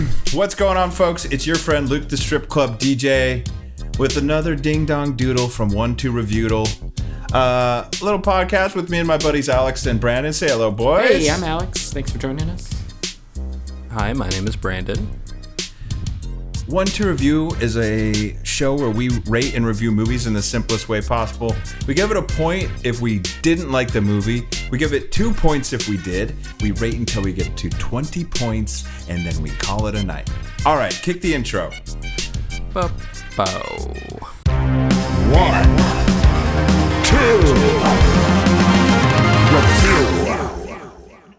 What's going on, folks? It's your friend Luke, the Strip Club DJ, with another ding dong doodle from One Two Reviewdle. Uh, a little podcast with me and my buddies Alex and Brandon. Say hello, boys. Hey, I'm Alex. Thanks for joining us. Hi, my name is Brandon. One to Review is a show where we rate and review movies in the simplest way possible. We give it a point if we didn't like the movie. We give it two points if we did. We rate until we get to 20 points, and then we call it a night. All right, kick the intro. Bo. Bo. One, two, review.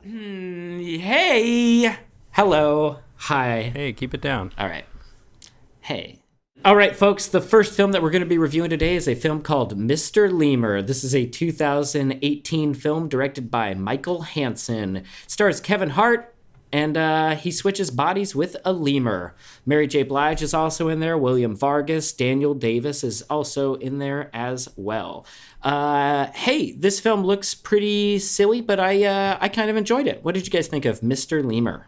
Hmm, hey. Hello. Hi. Hey, keep it down. All right. Hey. All right, folks, the first film that we're going to be reviewing today is a film called Mr. Lemur. This is a 2018 film directed by Michael Hansen. It stars Kevin Hart, and uh, he switches bodies with a lemur. Mary J. Blige is also in there. William Vargas, Daniel Davis is also in there as well. Uh, hey, this film looks pretty silly, but I uh, I kind of enjoyed it. What did you guys think of Mr. Lemur?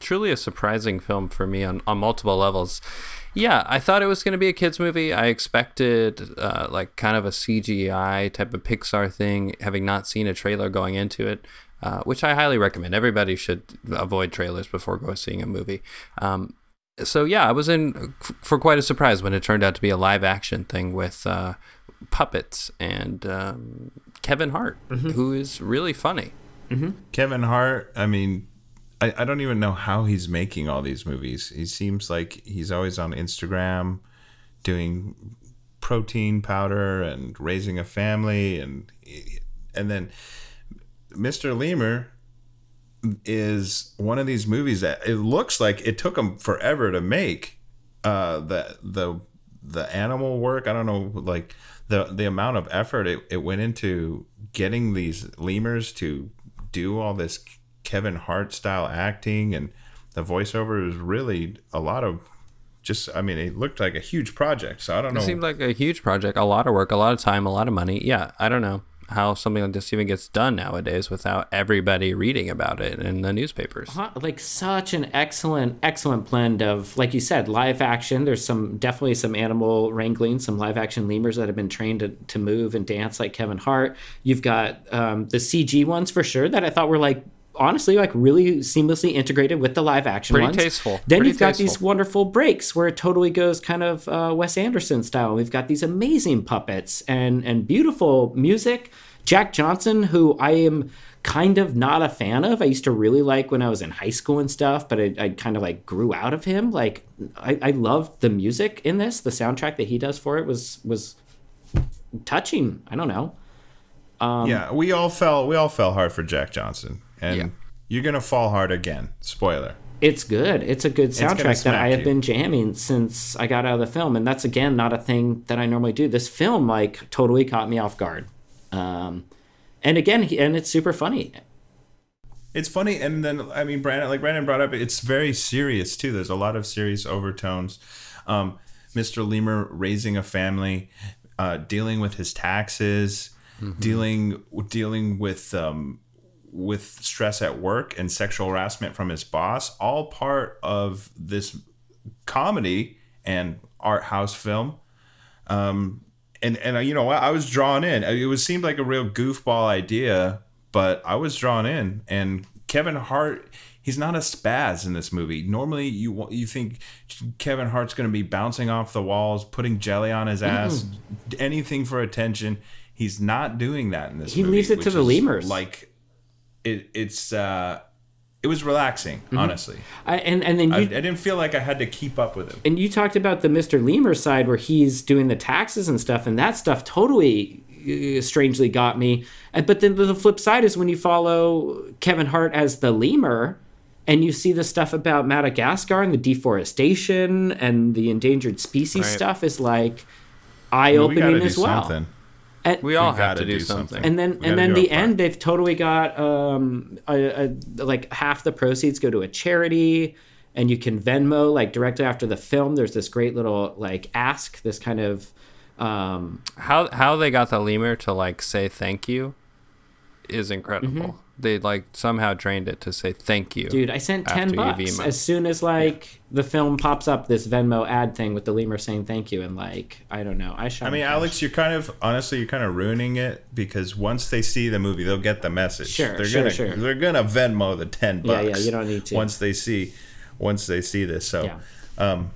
Truly a surprising film for me on, on multiple levels. Yeah, I thought it was going to be a kids movie. I expected uh, like kind of a CGI type of Pixar thing, having not seen a trailer going into it, uh, which I highly recommend. Everybody should avoid trailers before go seeing a movie. Um, so yeah, I was in for quite a surprise when it turned out to be a live action thing with uh, puppets and um, Kevin Hart, who is really funny. Kevin Hart, I mean, I, I don't even know how he's making all these movies. He seems like he's always on Instagram doing protein powder and raising a family and and then Mr. Lemur is one of these movies that it looks like it took him forever to make uh the the the animal work i don't know like the the amount of effort it, it went into getting these lemurs to do all this kevin hart style acting and the voiceover is really a lot of just i mean it looked like a huge project so i don't know It seemed like a huge project, a lot of work, a lot of time, a lot of money. Yeah, I don't know how something like this even gets done nowadays without everybody reading about it in the newspapers. Huh, like such an excellent excellent blend of like you said live action there's some definitely some animal wrangling some live action lemurs that have been trained to, to move and dance like kevin hart you've got um, the cg ones for sure that i thought were like honestly like really seamlessly integrated with the live action Pretty ones. tasteful. then Pretty you've got these wonderful breaks where it totally goes kind of uh, wes anderson style we've got these amazing puppets and and beautiful music jack johnson who i am kind of not a fan of. I used to really like when I was in high school and stuff, but I, I kind of like grew out of him. Like I, I loved the music in this. The soundtrack that he does for it was was touching. I don't know. yeah we all fell we all fell hard for jack johnson and Yeah. you're gonna fall hard again spoiler It's good. It's a good soundtrack that I have you. been jamming since I got out of the film, and that's again not a thing that I normally do. This film like totally caught me off guard, um, and again, he, and it's super funny. It's funny, and then I mean, Brandon, like Brandon brought up, it's very serious too. There's a lot of serious overtones. Um, Mr. Lemur raising a family, uh, dealing with his taxes, dealing dealing with um, with stress at work and sexual harassment from his boss. All part of this comedy and art house film Um, and and uh, you know I was drawn in. It was seemed like a real goofball idea, but I was drawn in. And Kevin Hart, he's not a spaz in this movie. Normally, you you think Kevin Hart's going to be bouncing off the walls, putting jelly on his ass, anything for attention. He's not doing that in this. He movie, leaves it to the lemurs. Like it, it's uh, it was relaxing, honestly. I, and and then I, I you didn't feel like I had to keep up with him. and you talked about the Mr. Lemur side where he's doing the taxes and stuff, and that stuff totally uh, strangely got me. But then the flip side is when you follow Kevin Hart as the lemur, and you see the stuff about Madagascar and the deforestation and the endangered species Right. stuff is like eye We gotta opening as well. something. And, We all We have gotta do, do something. something. and then We and then the our part. end they've totally got um a, a, like half the proceeds go to a charity and you can venmo like directly after the film there's this great little like ask this kind of um how how they got the lemur to like say thank you is incredible. They like somehow trained it to say thank you. Dude, I sent ten after bucks as soon as like the film pops up. This Venmo ad thing with the lemur saying thank you, and like I don't know. I shot. I mean, him cash. Alex, you're kind of honestly, you're kind of ruining it because once they see the movie, they'll get the message. Sure, they're sure, gonna sure. they're gonna Venmo the ten bucks. yeah, yeah, you don't need to. once they see once they see this. So, Yeah. um,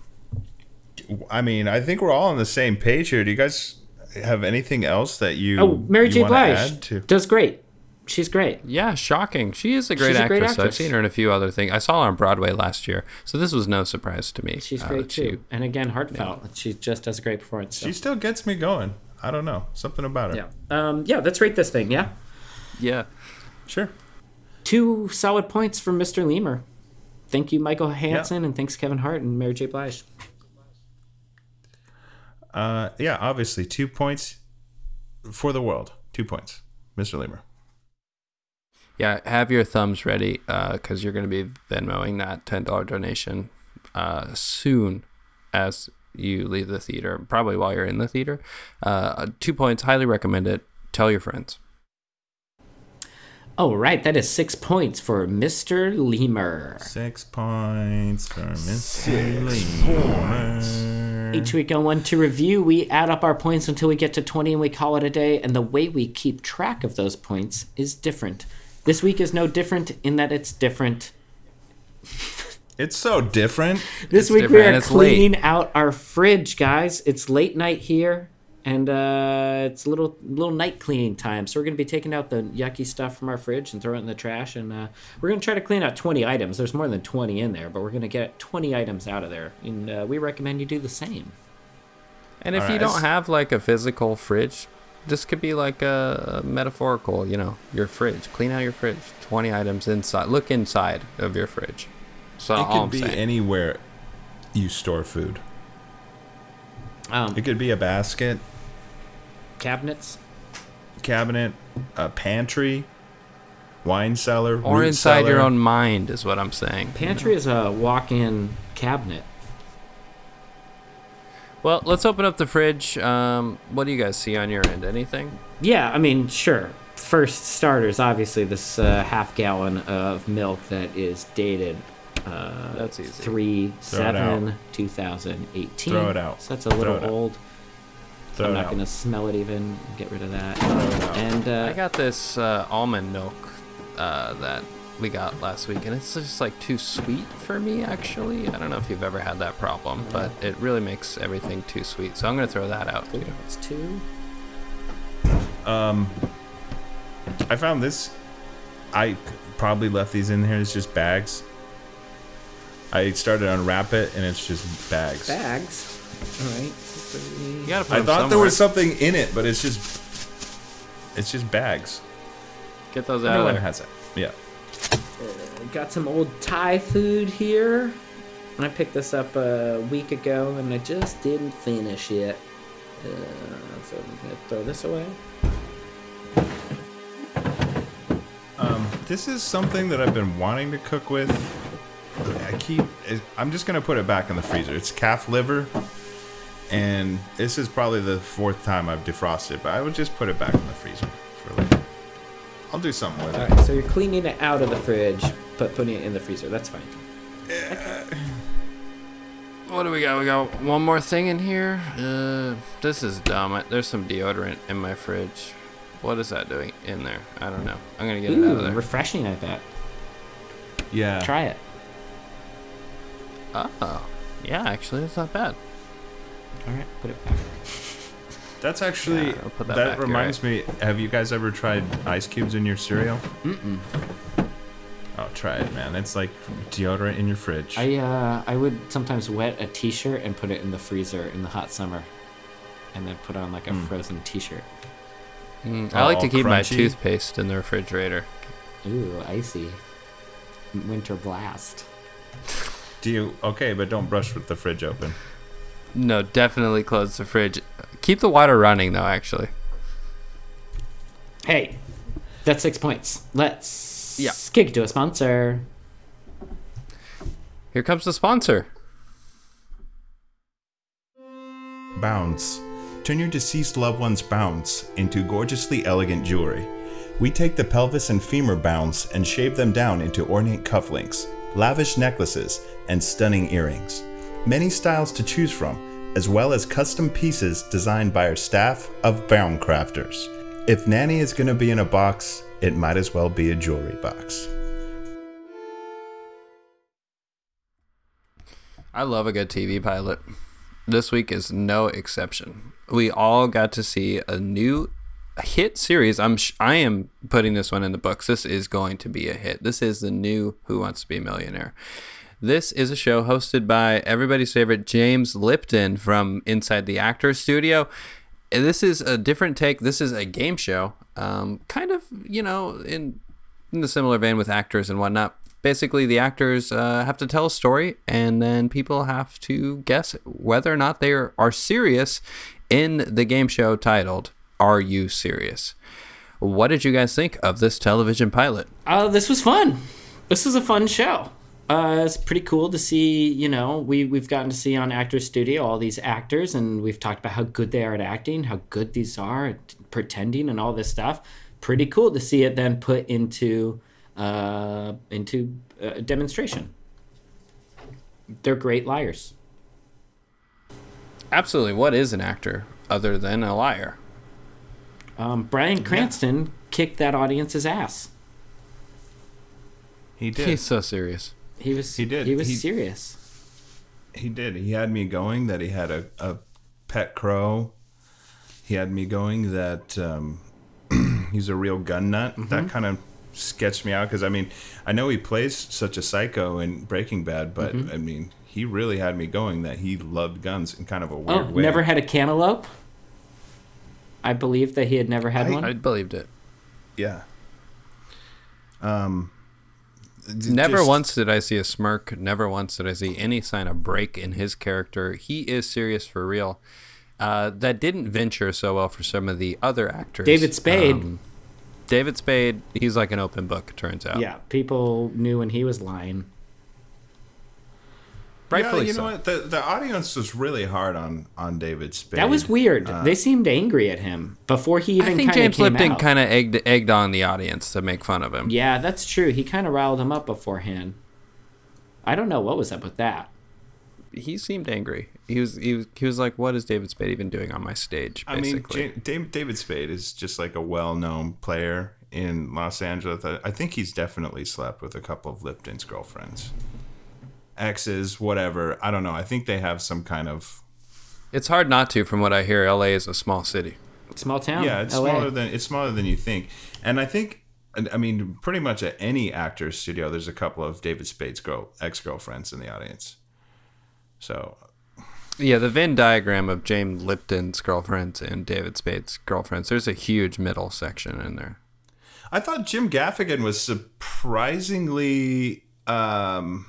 I mean, I think we're all on the same page here. Do you guys have anything else that you? Oh, Mary you J. wanna Blige to? does great. She's great. Yeah, shocking. She is a great She's a actress. great I've seen her in a few other things. I saw her on Broadway last year, so this was no surprise to me. She's uh, great that she- too. And again, heartfelt. She just does a great performance. so- She still gets me going. I don't know something about her. yeah. Um, yeah. Let's rate this thing. Yeah. Yeah. Sure. Two solid points from Mr. Lemur. Thank you, Michael Hansen, and thanks Kevin Hart and Mary J. Blige. Uh, yeah, obviously two points for the world. Two points, Mr. Lemur. Yeah, have your thumbs ready because you're going to be Venmoing that $10 donation uh, soon as you leave the theater, probably while you're in the theater. Uh, two points, highly recommend it. Tell your friends. Oh, right. That is six points for Mr. Lemur. Six points for Mr. Lemur. Each week on One to Review, we add up our points until we get to 20 and we call it a day. And the way we keep track of those points is different. This week is no different in that it's different. It's so different. This It's week we are and it's late. cleaning out our fridge, guys. It's late night here, and uh, it's a little little night cleaning time. So we're gonna be taking out the yucky stuff from our fridge and throwing it in the trash, and uh, we're gonna try to clean out 20 items. There's more than 20 in there, but we're gonna get 20 items out of there, and uh, we recommend you do the same. And if All you don't have like a physical fridge, this could be like a, a metaphorical, you know, your fridge. Clean out your fridge. 20 items inside. Look inside of your fridge. So It could be saying. anywhere you store food. Um, It could be a basket, cabinets. cabinet, a pantry, wine cellar, or root inside your own mind is what I'm saying. Pantry is a walk-in cabinet. Well, let's open up the fridge. Um, what do you guys see on your end? Anything? Yeah, I mean, sure. First starters, obviously, this uh, half gallon of milk that is dated uh, That's easy. 3 Throw it out. 7 2018. Throw it out. So that's a Throw little it out. old. Throw I'm not going to smell it even. Get rid of that. Throw it out. And uh, I got this uh, almond milk uh, that we got last week, and it's just like too sweet for me. Actually, I don't know if you've ever had that problem, but it really makes everything too sweet. So I'm gonna throw that out too. it's two. Um, I found this. I probably left these in here. It's just bags. I started to unwrap it, and it's just bags. Bags. All right. You gotta put I them thought there was something in it, but it's just it's just bags. Get those out Everyone of there. has it. Yeah. Got some old Thai food here. I picked this up a week ago and I just didn't finish it. Uh, so I'm gonna throw this away. Um, this is something that I've been wanting to cook with. I keep. I'm just gonna put it back in the freezer. It's calf liver, and this is probably the fourth time I've defrosted. But I would just put it back in the freezer. I'll do something with All it. right, so you're cleaning it out of the fridge, but putting it in the freezer. That's fine. What do we got? We got one more thing in here. Uh, this is dumb. There's some deodorant in my fridge. What is that doing in there? I don't know. I'm gonna get it out of there. refreshing, I bet. Yeah. Try it. Oh, yeah. Actually, it's not bad. All right, put it back. That's actually Yeah, I'll put that that, back, you're reminds me. Have you guys ever tried ice cubes in your cereal? Mm-mm. Oh, try it, man. It's like deodorant in your fridge. I uh, I would sometimes wet a T-shirt and put it in the freezer in the hot summer, and then put on like a Mm. frozen T-shirt. Mm, I like to all keep my toothpaste in the refrigerator. Ooh, icy. Winter blast. Do you? Okay, but don't brush with the fridge open. No, definitely close the fridge. Keep the water running though. Actually, Hey, that's six points. Let's Yeah. kick to a sponsor. here comes the sponsor. Bounce. Turn your deceased loved one's bounce into gorgeously elegant jewelry. We take the pelvis and femur bounds and shave them down into ornate cufflinks, lavish necklaces, and stunning earrings. Many styles to choose from, as well as custom pieces designed by our staff of bound crafters. If Nanny is going to be in a box, it might as well be a jewelry box. I love a good TV pilot. This week is no exception. We all got to see a new hit series. I'm sh- I am putting this one in the books. This is going to be a hit. This is the new Who Wants to Be a Millionaire. This is a show hosted by everybody's favorite James Lipton from Inside the Actors Studio. This is a different take. This is a game show, um, kind of you know in in the similar vein with actors and whatnot. Basically, the actors uh, have to tell a story, and then people have to guess whether or not they are, are serious in the game show titled "Are You Serious?" What did you guys think of this television pilot? Uh, this was fun. This is a fun show. Uh, it's pretty cool to see. You know, we we've gotten to see on Actors Studio all these actors, and we've talked about how good they are at acting, how good these are at pretending, and all this stuff. Pretty cool to see it then put into uh, into uh, demonstration. They're great liars. Absolutely. What is an actor other than a liar? Um, Bryan Cranston kicked that audience's ass. He did. He's so serious. He was. He did. He was He- serious. He did. He had me going that he had a, a pet crow. He had me going that um, he's a real gun nut. That kind of sketched me out because I mean, I know he plays such a psycho in Breaking Bad, but I mean, he really had me going that he loved guns in kind of a weird Oh, way. never had a cantaloupe. I believe that he had never had I- one. I believed it. Yeah. Um. D- Never just- once did I see a smirk. Never once did I see any sign of break in his character. He is serious for real. Uh, that didn't venture so well for some of the other actors. David Spade. Um, David Spade, he's like an open book, it turns out. yeah, people knew when he was lying. Rightfully yeah, you so. know what? The the audience was really hard on on David Spade. That was weird. Uh, they seemed angry at him before he even I think kinda James came Lipton out. kind of egged, egged on the audience to make fun of him. Yeah, that's true. He kind of riled him up beforehand. I don't know what was up with that. He seemed angry. He was, he was he was like, "What is David Spade even doing on my stage?" I mean, Basically, Ja- Dave- David Spade is just like a well-known player in Los Angeles. I I think he's definitely slept with a couple of Lipton's girlfriends, exes, whatever. I don't know. I think they have some kind of it's hard not to. From what I hear, L.A. is a small city. Small town. yeah. It's LA. smaller than it's smaller than you think, and I think. I mean, pretty much at any actor's studio, there's a couple of David Spade's girl ex-girlfriends in the audience. So Yeah, the Venn diagram of James Lipton's girlfriends and David Spade's girlfriends. There's a huge middle section in there. I thought Jim Gaffigan was surprisingly um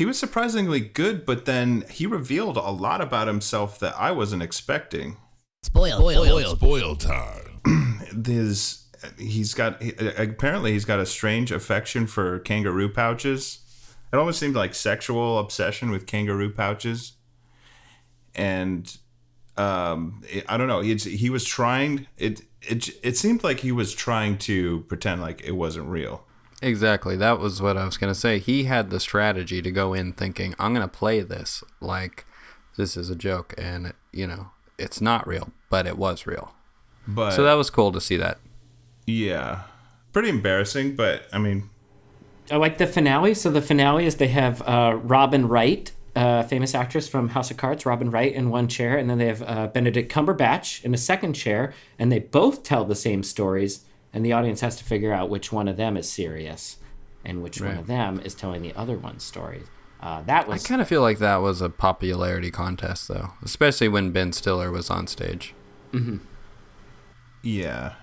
he was surprisingly good, but then he revealed a lot about himself that I wasn't expecting. Spoil, spoil, spoil. Spoil time. His he's got he, apparently he's got a strange affection for kangaroo pouches. It almost seemed like sexual obsession with kangaroo pouches. And um it, I don't know, he he was trying it it it seemed like he was trying to pretend like it wasn't real. Exactly. That was what I was going to say. He had the strategy to go in thinking, I'm going to play this like this is a joke. And, you know, it's not real, but it was real. But So that was cool to see that. Yeah. Pretty embarrassing, but I mean, I like the finale. So the finale is they have uh, Robin Wright, uh, famous actress from House of Cards, Robin Wright in one chair, and then they have uh, Benedict Cumberbatch in a second chair, and they both tell the same stories, and the audience has to figure out which one of them is serious, and which one of them is telling the other one's stories. Uh, that I kind of feel like that was a popularity contest, though, especially when Ben Stiller was on stage. Hmm. yeah.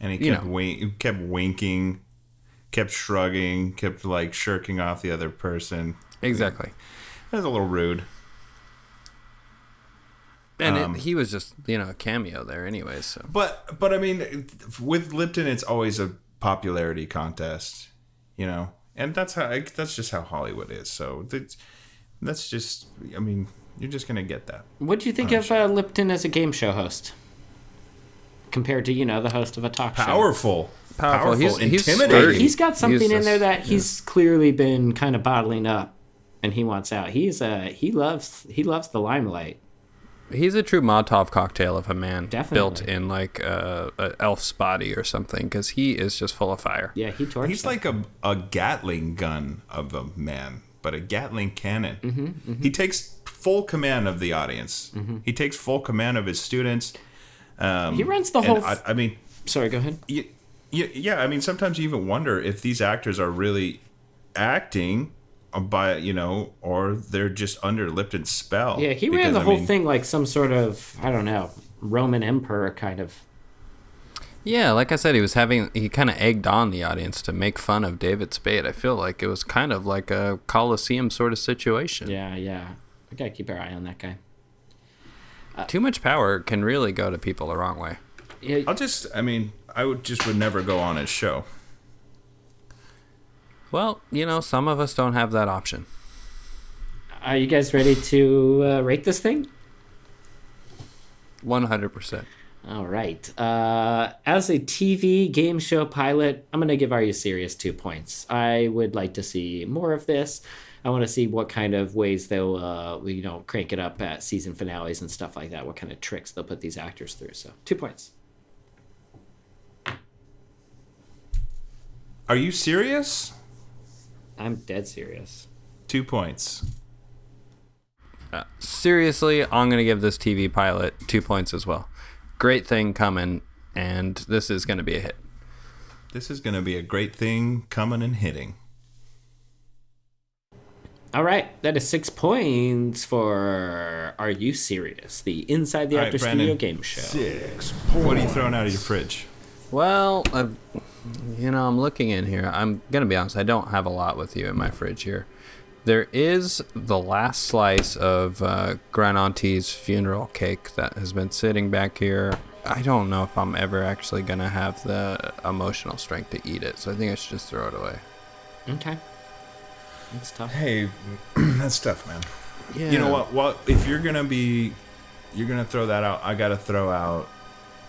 And he You kept know. wink, kept winking, kept shrugging, kept like shirking off the other person. Exactly. That was a little rude. And Um, it, he was just, you know, a cameo there, anyways. So But but I mean, with Lipton, it's always a popularity contest, you know, and that's how that's just how Hollywood is. So that's that's just. I mean, you're just gonna get that. What do you think of uh, Lipton as a game show host? compared to you know the host of a talk show. Powerful, Powerful. powerful, He's- he's intimidating. sturdy. He's got something He's in there that he's clearly been kind of bottling up, and he wants out. He's uh he loves he loves the limelight. He's a true Molotov cocktail of a man, Definitely. built in like a, a elf's body or something, because he is just full of fire. Yeah, he torched. He's them. like a, a Gatling gun of a man, but a Gatling cannon. Mm-hmm, He takes full command of the audience. He takes full command of his students. Um, He runs the whole I, I mean, Sorry, go ahead. yeah, yeah, yeah. I mean, sometimes you even wonder if these actors are really acting by you know, or they're just under Lipton's spell. Yeah, he Because, ran the I whole mean, thing like some sort of I don't know Roman emperor kind of. Yeah, like I said, he was having he kind of egged on the audience to make fun of David Spade. I feel like it was kind of like a Coliseum sort of situation. Yeah, yeah. We gotta keep our eye on that guy. Uh, Too much power can really go to people the wrong way. Yeah, I'll just. I mean, I would just would never go on his show. Well, you know, some of us don't have that option. are you guys ready to uh, rate this thing? One hundred percent. All right. Uh, as a TV game show pilot, I'm going to give Are You Serious two points. I would like to see more of this. I want to see what kind of ways they'll, uh, you know, crank it up at season finales and stuff like that. What kind of tricks they'll put these actors through. So, two points. Are you serious? I'm dead serious. Two points. Uh, seriously, I'm gonna give this TV pilot two points as well. Great thing coming, and this is gonna be a hit. This is going to be a great thing coming and hitting. All right, that is six points for Are You Serious? The Inside the All right, Actor Brandon. Studio game show. Six. What are you throwing out of your fridge? Well, I've, you know, I'm looking in here. I'm gonna be honest. I don't have a lot with you in my fridge here. There is the last slice of uh, Grand Auntie's funeral cake that has been sitting back here. I don't know if I'm ever actually gonna have the emotional strength to eat it, so I think I should just throw it away. Okay. That's tough. Hey, that's tough, man. Yeah. You know what? Well, if you're gonna be, you're gonna throw that out. I gotta throw out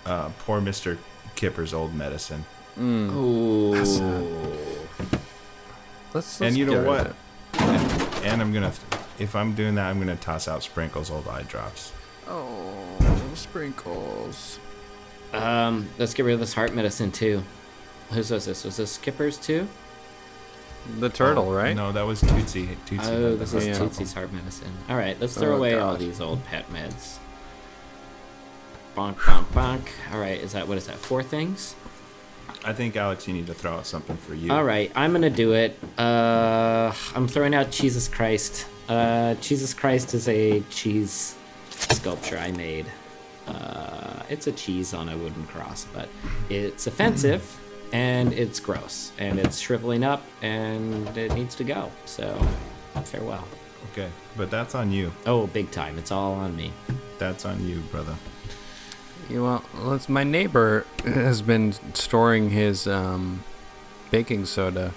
uh, poor Mister Kipper's old medicine. Ooh. Let's, and let's you know get rid of what? And, and I'm gonna, if I'm doing that, I'm gonna toss out Sprinkles old eye drops. Oh, sprinkles. Um, let's get rid of this heart medicine too. Whose was this? Was this Skipper's too? The turtle, right? No, that was Tootsie. Tootsie. Oh, this is Yeah. Tootsie's heart medicine. All right, let's throw Oh, away all these old pet meds. Bonk, bonk, bonk. All right, is that what is that? Four things. I think Alex, you need to throw out something for you. All right, I'm gonna do it. Uh, I'm throwing out Jesus Christ. Uh, Jesus Christ is a cheese sculpture I made. Uh, it's a cheese on a wooden cross, but it's offensive and it's gross and it's shriveling up and it needs to go. So, farewell. Okay, but that's on you. Oh, big time! It's all on me. That's on you, brother. You well, let's, my neighbor has been storing his um, baking soda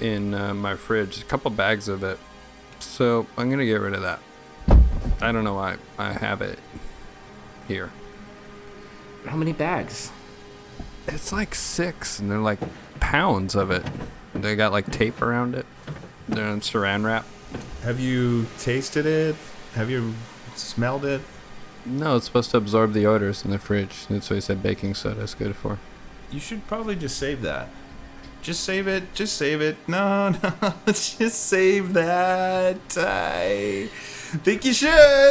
in uh, my fridge, a couple bags of it. So I'm gonna get rid of that. I don't know why I have it here. How many bags? It's like six, and they're like pounds of it. They got like tape around it. They're in saran wrap. Have you tasted it? Have you smelled it? No, it's supposed to absorb the odors in the fridge. That's what he said baking soda is good for. You should probably just save that. Just save it. Just save it. No, no. Let's just save that. I think you should.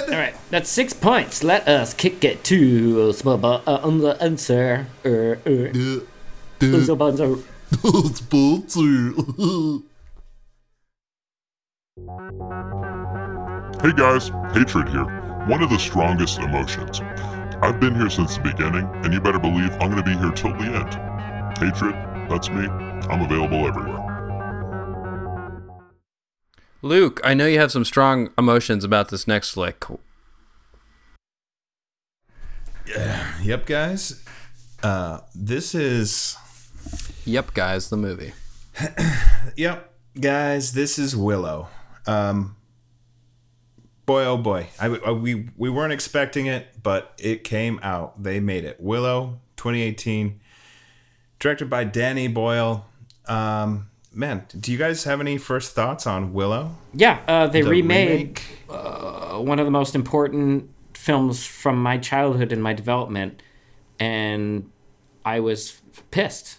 All right, that's six points. Let us kick it to Smaba uh, on the answer. Uzabanza. Hey guys, hatred here. One of the strongest emotions. I've been here since the beginning, and you better believe I'm going to be here till the end. Hatred, that's me. I'm available everywhere. Luke, I know you have some strong emotions about this next flick. Yep, guys. Uh, this is. Yep, guys, the movie. Yep, guys. This is Willow. Um, boy, oh boy, I, I- we we weren't expecting it, but it came out. They made it. Willow, 2018, directed by Danny Boyle. Um, man, do you guys have any first thoughts on Willow? Yeah, uh, they The remade uh, one of the most important films from my childhood and my development, and I was pissed.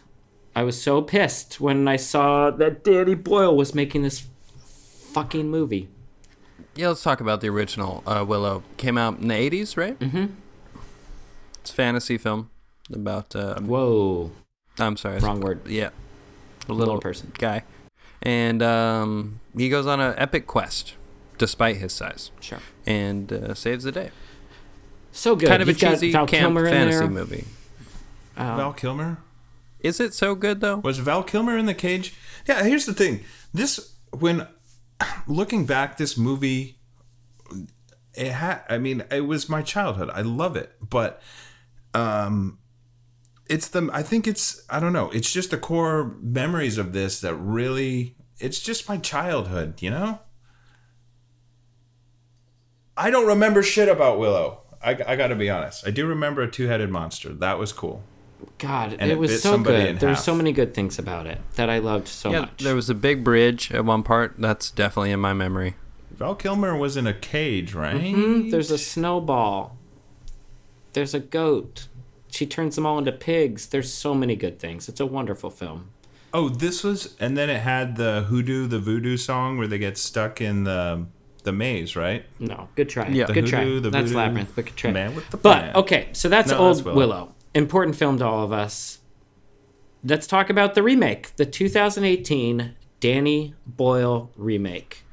I was so pissed when I saw that Danny Boyle was making this fucking movie. Yeah, let's talk about the original uh, Willow. Came out in the 80s, right? Mm-hmm. It's a fantasy film about. Uh, Whoa, I'm sorry. wrong word. Yeah. A Little little person. guy. And um, he goes on an epic quest, despite his size, Sure. and uh, saves the day. So good. Kind of a cheesy Val camp Kilmer fantasy movie. Uh, Val Kilmer? Is it so good, though? Was Val Kilmer in the cage? Yeah, here's the thing. This when looking back, this movie it had I mean, it was my childhood. I love it. But um it's the I think it's I don't know, it's just the core memories of this that really it's just my childhood, you know? I don't remember shit about Willow. I, I got to be honest. I do remember a two-headed monster. That was cool. God, And it it was so good. in There were so many good things about it that I loved so yeah, much. there was a big bridge at one part. That's definitely in my memory. Val Kilmer was in a cage, right? Mhm, There's a snowball. There's a goat. She turns them all into pigs. There's so many good things. It's a wonderful film. Oh, this was, and then it had the hoodoo, the voodoo song where they get stuck in the the maze, right? No, good try. Yeah. The good try. the That's voodoo, Labyrinth, but good try. Man with the But okay, so that's No, old that's Willow. Willow. Important film to all of us. Let's talk about the remake, the 2018 Danny Boyle remake.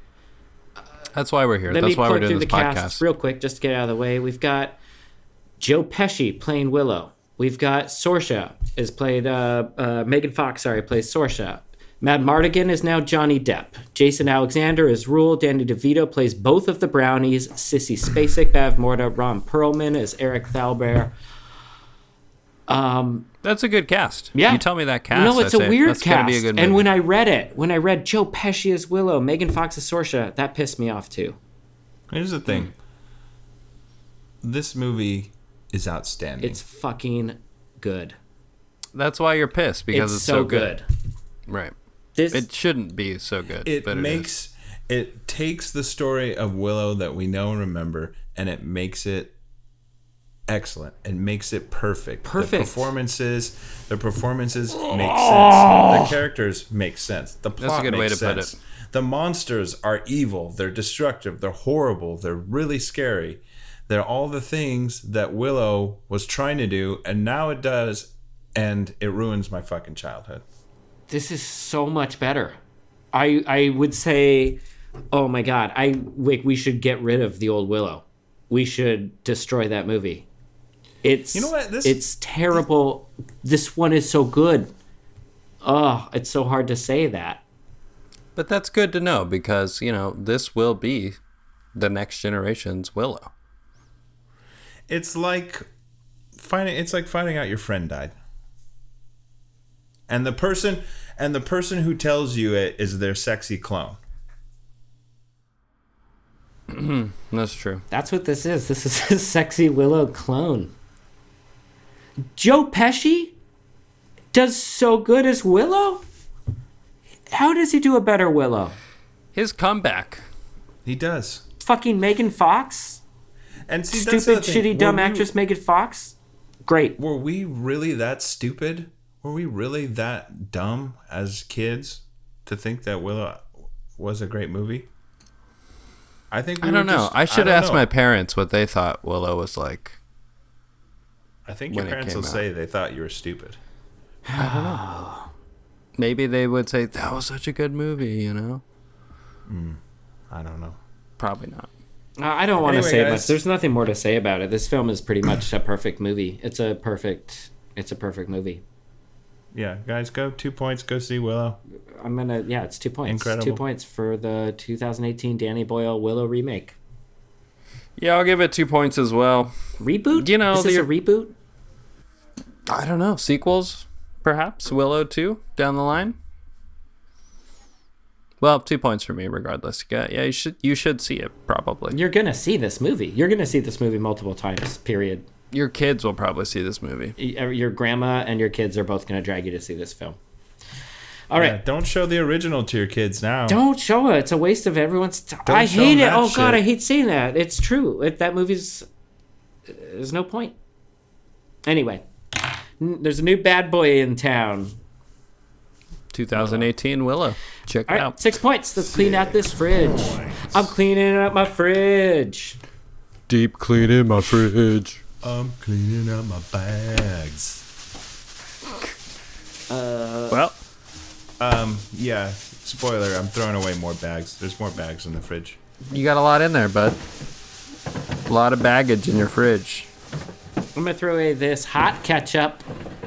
That's why we're here. Let That's me why we're doing through this the podcast. cast real quick, just to get out of the way. We've got Joe Pesci playing Willow. We've got Sorsha is played. Uh, uh, Megan Fox, sorry, plays Sorsha. Madmartigan is now Johnny Depp. Jason Alexander is Rule. Danny DeVito plays both of the Brownies. Sissy Spacek, Bavmorda. Ron Perlman is Eric Thalberg. Um, That's a good cast. Yeah. You tell me that cast. no, it's I a say, weird that's gonna cast. Be a good and when I read it, when I read Joe Pesci as Willow, Megan Fox as Sorsha, that pissed me off too. Here's the thing. This movie is outstanding. It's fucking good. That's why you're pissed because it's, it's, so good. Right. This It shouldn't be so good. it but makes it takes the story of Willow that we know and remember, and it makes it excellent. It makes it perfect. Perfect. The performances, the performances make oh. sense. The characters make sense. The plot a good way makes to put sense. The monsters are evil. They're destructive. They're horrible. They're really scary. They're all the things that Willow was trying to do, and now it does, and it ruins my fucking childhood. this is so much better. I I would say, oh my god, I like we should get rid of the old Willow. We should destroy that movie. It's You know what? This- it's terrible. This one is so good. Oh, it's so hard to say that. But that's good to know because, you know, this will be the next generation's Willow. It's like finding it's like finding out your friend died. And the person and the person who tells you it is their sexy clone. That's true. That's what this is. This is a sexy Willow clone. Joe Pesci does so good as Willow. How does he do a better Willow? His comeback. He does. Fucking Megan Fox? And see that's the Stupid, thing. shitty, dumb we- actress Megan Fox? Great. Were we really that stupid? Were we really that dumb as kids to think that Willow was a great movie? I think we I don't know. just- I should don't ask know. my parents what they thought Willow was like. I think your parents will out. say they thought you were stupid. I don't know. Maybe they would say that was such a good movie, you know? I don't know. Probably not. Uh, I don't want to Anyway, say guys. much. There's nothing more to say about it. This film is pretty much a perfect movie. It's a perfect. It's a perfect movie. Yeah, guys, go two points. Go see Willow. I'm gonna. Yeah, it's two points. Incredible. Two points for the 2018 Danny Boyle Willow remake. Yeah, I'll give it two points as well. Reboot? You know, is this the- a reboot? I don't know. Sequels, perhaps? Willow 2 down the line? Well, two points for me, regardless. Yeah, you should you should see it probably. You're gonna see this movie. You're gonna see this movie multiple times. Period. Your kids will probably see this movie. Uh, Your grandma and your kids are both going to drag you to see this film. All right. Yeah, don't show the original to your kids now. Don't show it. It's a waste of everyone's time. I hate it. that Oh god. I hate saying that. It's true. It, that movie's there's no point. Anyway, there's a new bad boy in town. 2018 Willow. Check All it right, out. six points. Let's clean out this fridge. I'm cleaning out my fridge. Deep cleaning my fridge. I'm cleaning out my bags. Uh, well, Um, yeah. Spoiler: I'm throwing away more bags. There's more bags in the fridge. you got a lot in there, bud. A lot of baggage in your fridge. I'm gonna throw away this hot ketchup.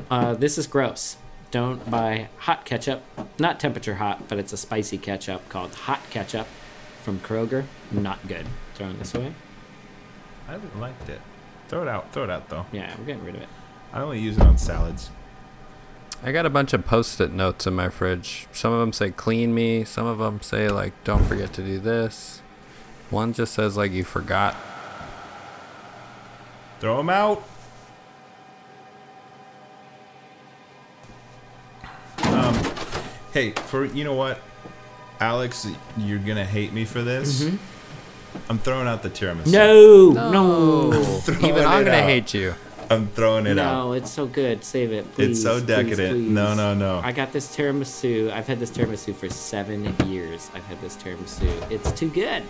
Uh, this is gross. Don't buy hot ketchup. Not temperature hot, but it's a spicy ketchup called hot ketchup from Kroger. Not good. Throwing this away. I liked it. Throw it out. Throw it out though. Yeah, we're getting rid of it. I only use it on salads. I got a bunch of post-it notes in my fridge. Some of them say "clean me." Some of them say like "don't forget to do this." One just says like "you forgot." Throw them out. Um, hey, for you know what, Alex, you're gonna hate me for this. I'm throwing out the tiramisu. No, no, Throwing Even I'm gonna out. hate you. I'm throwing it out. no! It's so good. Save it, please. It's so decadent. please. No, no, no. I got this tiramisu. I've had this tiramisu for seven years. I've had this tiramisu. It's too good.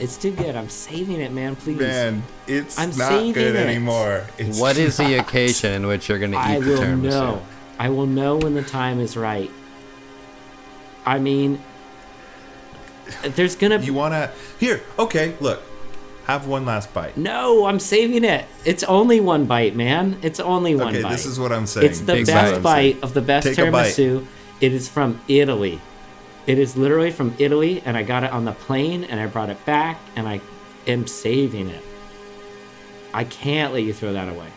It's too good. I'm saving it, man. Please. Man, it's I'm not saving good it. anymore. It's What is the occasion in which you're gonna eat I the will tiramisu? know. I will know when the time is right. I mean, there's gonna Be- You wanna here? Okay, look. Have one last bite. no. I'm saving it. It's only one bite, man. It's only one Okay, bite. this is what I'm saying. It's the best bite. of the best Take tiramisu. It is from Italy. It is literally from Italy, and I got it on the plane, and I brought it back, and I am saving it. I can't let you throw that away.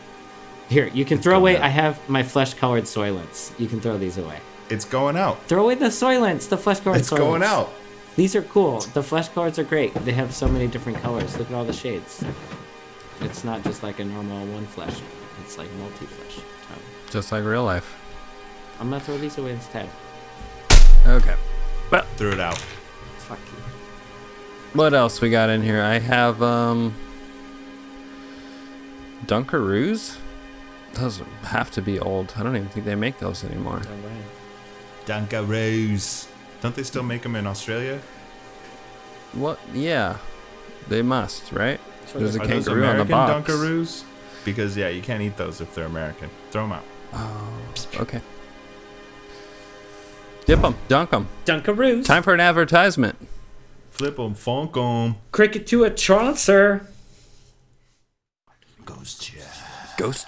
Here, you can throw away. out. I have my flesh-colored soylents. You can throw these away. It's going out. Throw away the soylents, the flesh-colored It's soylents. going out. These are cool. The flesh colors are great. They have so many different colors. Look at all the shades. It's not just like a normal one flesh. It's like multi-flesh. Just like real life. I'm gonna throw these away instead. Okay. Well, threw it out. Fuck you. What else we got in here? I have um Dunkaroos. Those have to be old. I don't even think they make those anymore. Dunkaroos. Don't they still make them in Australia? What? Yeah, they must, right? There's a Are those kangaroo on the American box. Dunkaroos? Because yeah, you can't eat those if they're American. Throw them out. Oh, okay. Dip them, dunk them. Dunkaroos. Time for an advertisement. Flip them, funk them. Cricket to a Chaucer. Ghost chat. Ghost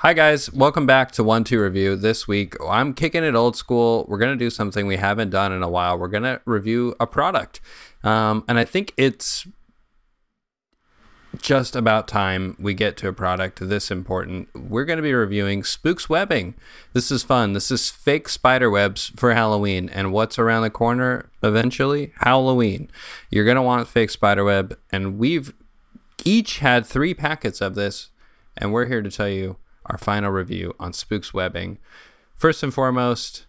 Hi guys. Welcome back to One Two Review. This week I'm kicking it old school. We're gonna do something we haven't done in a while. We're gonna review a product, um, and I think it's just about time we get to a product this important. We're going to be reviewing Spooks Webbing. This is fun. This is fake spider webs for Halloween. And what's around the corner eventually? Halloween. You're going to want fake spider web. And we've each had three packets of this. And we're here to tell you our final review on Spooks Webbing. First and foremost,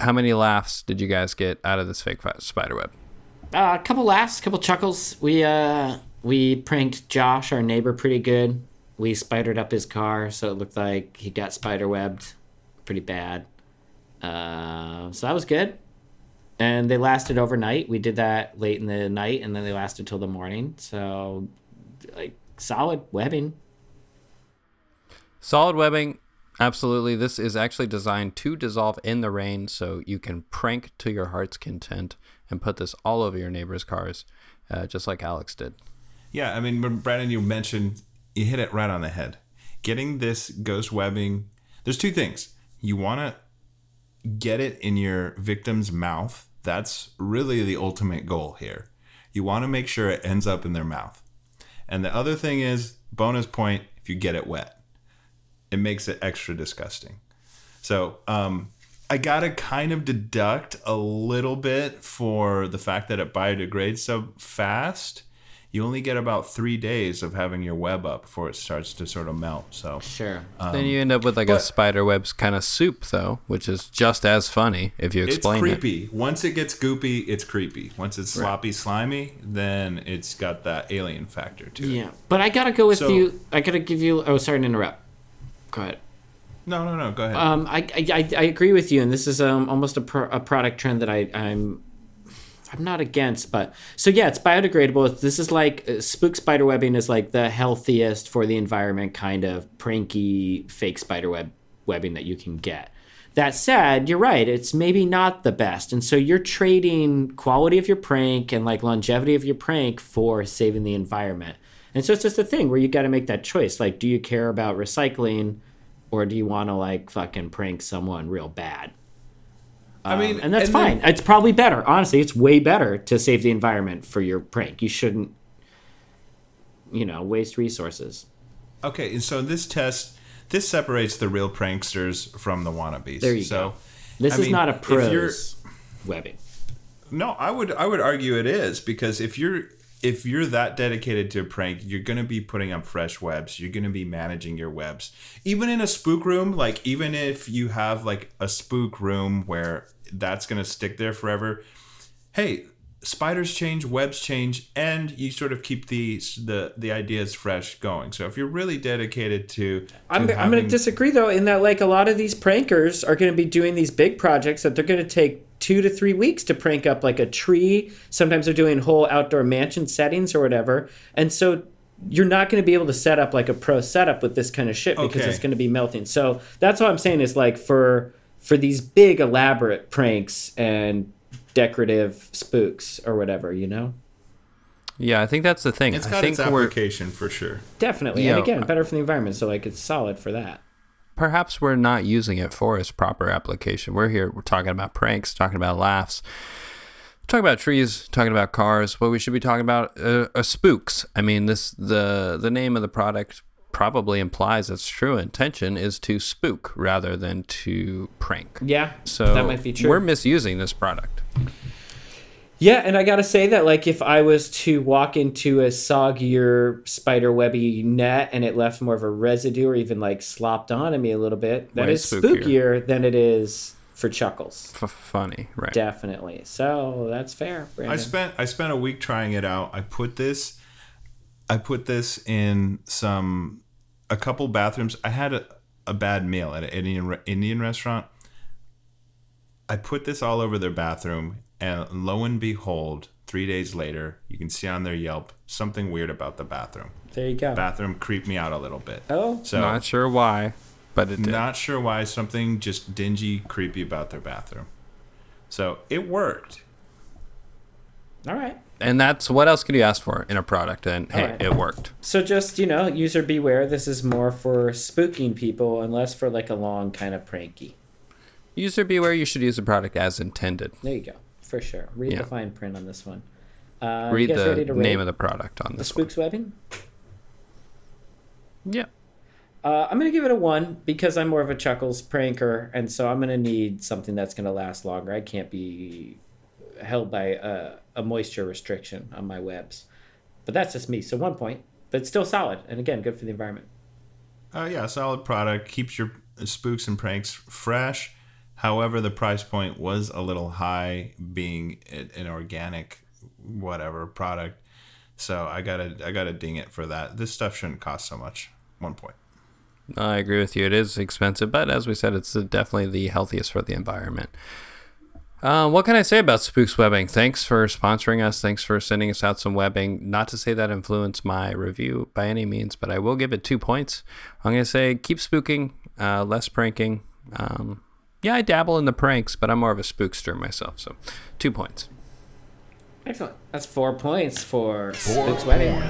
how many laughs did you guys get out of this fake spider web? Uh, a couple laughs, a couple chuckles. We uh we pranked Josh, our neighbor, pretty good. We spidered up his car, so it looked like he got spider webbed, pretty bad. Uh, so that was good. And they lasted overnight. We did that late in the night, and then they lasted till the morning. So, like solid webbing. Solid webbing, absolutely. This is actually designed to dissolve in the rain, so you can prank to your heart's content and put this all over your neighbor's cars, uh, just like Alex did. Yeah, I mean, Brandon, you mentioned you hit it right on the head. Getting this ghost webbing, there's two things. You want to get it in your victim's mouth. That's really the ultimate goal here. You want to make sure it ends up in their mouth. And the other thing is, bonus point, if you get it wet, it makes it extra disgusting. So, um, I gotta kind of deduct a little bit for the fact that it biodegrades so fast. You only get about three days of having your web up before it starts to sort of melt. So Sure. then you end up with like a spider webs kind of soup, though, which is just as funny if you explain it. It's creepy. Once it gets goopy, it's creepy. Once it's sloppy, slimy, then it's got that alien factor too. Yeah, but I gotta go with So- you. I gotta give you. Oh, sorry to interrupt. Go ahead. No, no, no. Go ahead. Um, I, I, I- I agree with you, and this is um, almost a, pro- a product trend that I, I'm I'm not against, but so yeah, it's biodegradable. This is like uh, spook spider webbing is like the healthiest for the environment kind of pranky fake spider web webbing that you can get. That said, you're right. It's maybe not the best, and so you're trading quality of your prank and like longevity of your prank for saving the environment. And so it's just a thing where you got to make that choice. Like, do you care about recycling, or do you want to like fucking prank someone real bad? I mean, um, and that's then- fine. it's probably better. Honestly, it's way better to save the environment for your prank. You shouldn't, you know, waste resources. Okay, and so this test this separates the real pranksters from the wannabes. There you so, go. This I is mean, not a pros webbing. No, I would I would argue it is because if you're if you're that dedicated to a prank, you're gonna be putting up fresh webs. You're gonna be managing your webs. Even in a spook room, like even if you have like a spook room where that's gonna stick there forever, hey, spiders change, webs change, and you sort of keep the the the ideas fresh going. So if you're really dedicated to, to I'm, I'm going to disagree though, in that like a lot of these prankers are going to be doing these big projects that they're going to take two to three weeks to prank up like a tree. Sometimes they're doing whole outdoor mansion settings or whatever, and so you're not going to be able to set up like a pro setup with this kind of shit because Okay. it's going to be melting. So that's what I'm saying is like for for these big elaborate pranks and decorative spooks or whatever, you know. Yeah, I think that's the thing. It's I got think its application for sure. Definitely, Yeah. and again, better for the environment. So like it's solid for that. Perhaps we're not using it for its proper application. We're here, we're talking about pranks, talking about laughs, talking about trees, talking about cars. What we should be talking about uh, are spooks. I mean, this the the name of the product probably implies its true intention is to spook rather than to prank. Yeah, So that might be true. We're misusing this product. Yeah, and I gotta say that like if I was to walk into a soggier spider webby net and it left more of a residue or even like slopped onto me a little bit, that Way is spookier. spookier. than it is for chuckles. F- funny, right? Definitely. So that's fair. Brandon. I spent I spent a week trying it out. I put this I put this in some a couple bathrooms. I had a, a bad meal at an Indian Indian restaurant. I put this all over their bathroom and lo and behold, 3 days later, you can see on their Yelp something weird about the bathroom. there you go. Bathroom creeped me out a little bit. oh, So Not sure why, but it did. not sure why something just dingy, creepy about their bathroom. So it worked. all right. and that's what else could you ask for in a product? And hey, Alright. it worked. So just you know, user beware. This is more for spooking people, unless for like a long kind of pranky. User beware. You should use the product as intended. There you go, for sure. Read Yeah. the fine print on this one. Uh, Read the ready to name of the product on the this one. spooks webbing? Yeah. Uh, I'm gonna give it a one because I'm more of a chuckles pranker, and so I'm gonna need something that's gonna last longer. I can't be held by a, a moisture restriction on my webs, but that's just me. So one point, but it's still solid, and again, good for the environment. Uh, yeah, solid product. Keeps your spooks and pranks fresh. However, the price point was a little high, being an organic, whatever product. So I gotta, I gotta ding it for that. This stuff shouldn't cost so much. One point. I agree with you. It is expensive, but as we said, it's definitely the healthiest for the environment. Uh, what can I say about Spooks Webbing? Thanks for sponsoring us. Thanks for sending us out some webbing. Not to say that influenced my review by any means, but I will give it two points. I'm going to say keep spooking, uh, less pranking. Um, yeah, I dabble in the pranks, but I'm more of a spookster myself. So two points. Excellent. That's four points for spooks webbing.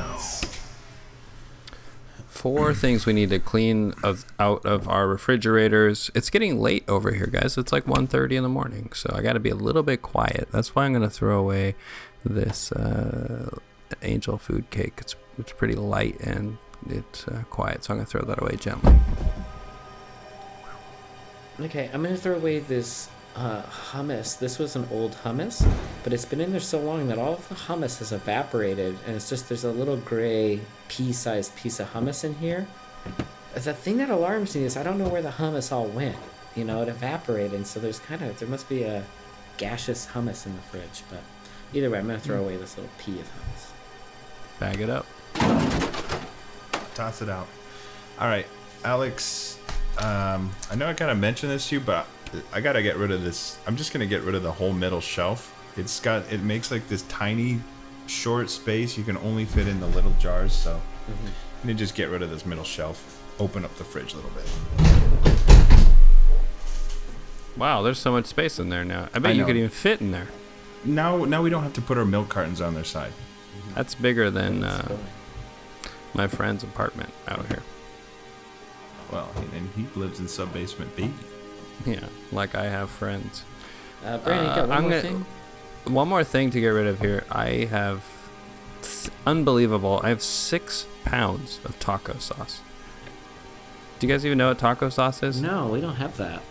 four things we need to clean of, out of our refrigerators. It's getting late over here, guys. It's like 1.30 in the morning, so I got to be a little bit quiet. That's why I'm going to throw away this uh, angel food cake. It's, it's pretty light and it's uh, quiet, so I'm going to throw that away gently. Okay, I'm gonna throw away this uh, hummus. This was an old hummus, but it's been in there so long that all of the hummus has evaporated, and it's just there's a little gray pea-sized piece of hummus in here. The thing that alarms me is I don't know where the hummus all went. You know, it evaporated, and so there's kind of there must be a gaseous hummus in the fridge. But either way, I'm gonna throw away this little pea of hummus. Bag it up. Toss it out. All right, Alex. Um, I know I kind of mentioned this to you, but I gotta get rid of this. I'm just gonna get rid of the whole middle shelf. It's got it makes like this tiny, short space. You can only fit in the little jars, so Mm-hmm. I'm gonna just get rid of this middle shelf. Open up the fridge a little bit. Wow, there's so much space in there now. I bet I you could even fit in there. Now, now we don't have to put our milk cartons on their side. That's bigger than uh, my friend's apartment out here. Well, and he lives in sub basement B. Yeah, like I have friends. Uh, Brandon, Uh, got one I'm more gonna- thing? One more thing to get rid of here. I have s- unbelievable. I have six pounds of taco sauce. Do you guys even know what taco sauce is? No, we don't have that.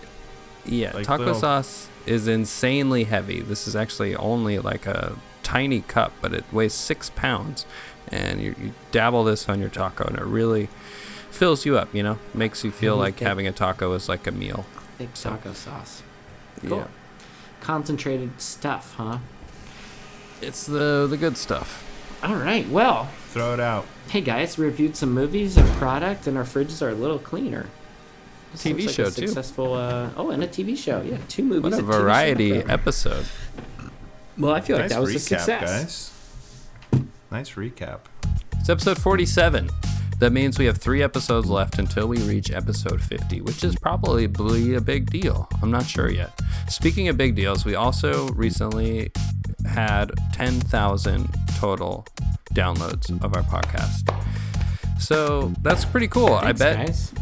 Yeah, Like taco little- sauce is insanely heavy. This is actually only like a tiny cup, but it weighs six pounds. And you, you dabble this on your taco, and it really fills you up. You know, makes you feel Mhm. like Okay. having a taco is like a meal. Thick So- taco sauce. Cool. Yeah, Concentrated stuff, huh? it's the the good stuff. All right. Well, Throw it out. hey guys, we reviewed some movies and product, and our fridges are a little cleaner. This TV like show, a too. Successful. Uh, oh, and a TV show. Yeah, two movies. What a TV show. variety episode. Well, I feel like that was a recap, success. guys. Nice recap. It's episode 47. That means we have three episodes left until we reach episode 50, which is probably a big deal. I'm not sure yet. Speaking of big deals, we also recently had 10,000 total downloads of our podcast. So that's pretty cool. I bet guys.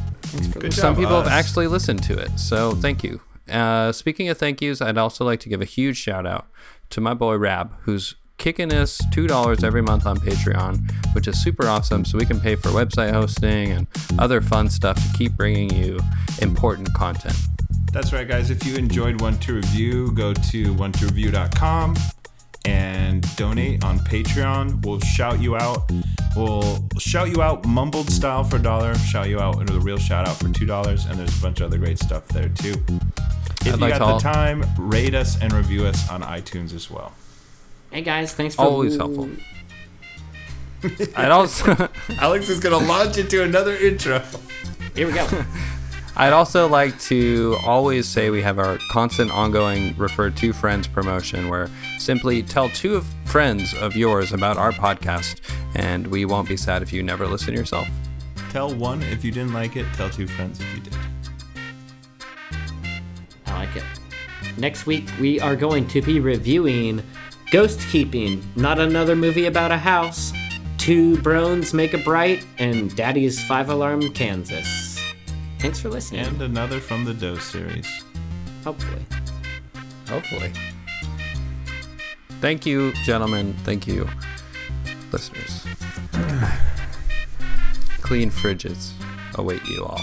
For Good job. some people have actually listened to it. So thank you. Uh, speaking of thank yous, I'd also like to give a huge shout out to my boy Rab, who's kicking us $2 every month on Patreon, which is super awesome. So we can pay for website hosting and other fun stuff to keep bringing you important content. That's right, guys. If you enjoyed One to Review, go to one to review.com and donate on Patreon. We'll shout you out. We'll shout you out mumbled style for a dollar, shout you out into the real shout out for two dollars, and there's a bunch of other great stuff there too. If I'd you like got all- the time, rate us and review us on iTunes as well. Hey guys, thanks for Always helpful. I'd also Alex is gonna launch into another intro. Here we go. I'd also like to always say we have our constant ongoing refer to friends promotion where simply tell two of friends of yours about our podcast and we won't be sad if you never listen yourself. Tell one if you didn't like it. Tell two friends if you did. I like it. Next week, we are going to be reviewing Ghost Keeping, not another movie about a house, Two Brones Make a Bright, and Daddy's Five Alarm Kansas. Thanks for listening. And another from the Doe series. Hopefully. Hopefully. Thank you, gentlemen. Thank you, listeners. Clean fridges await you all.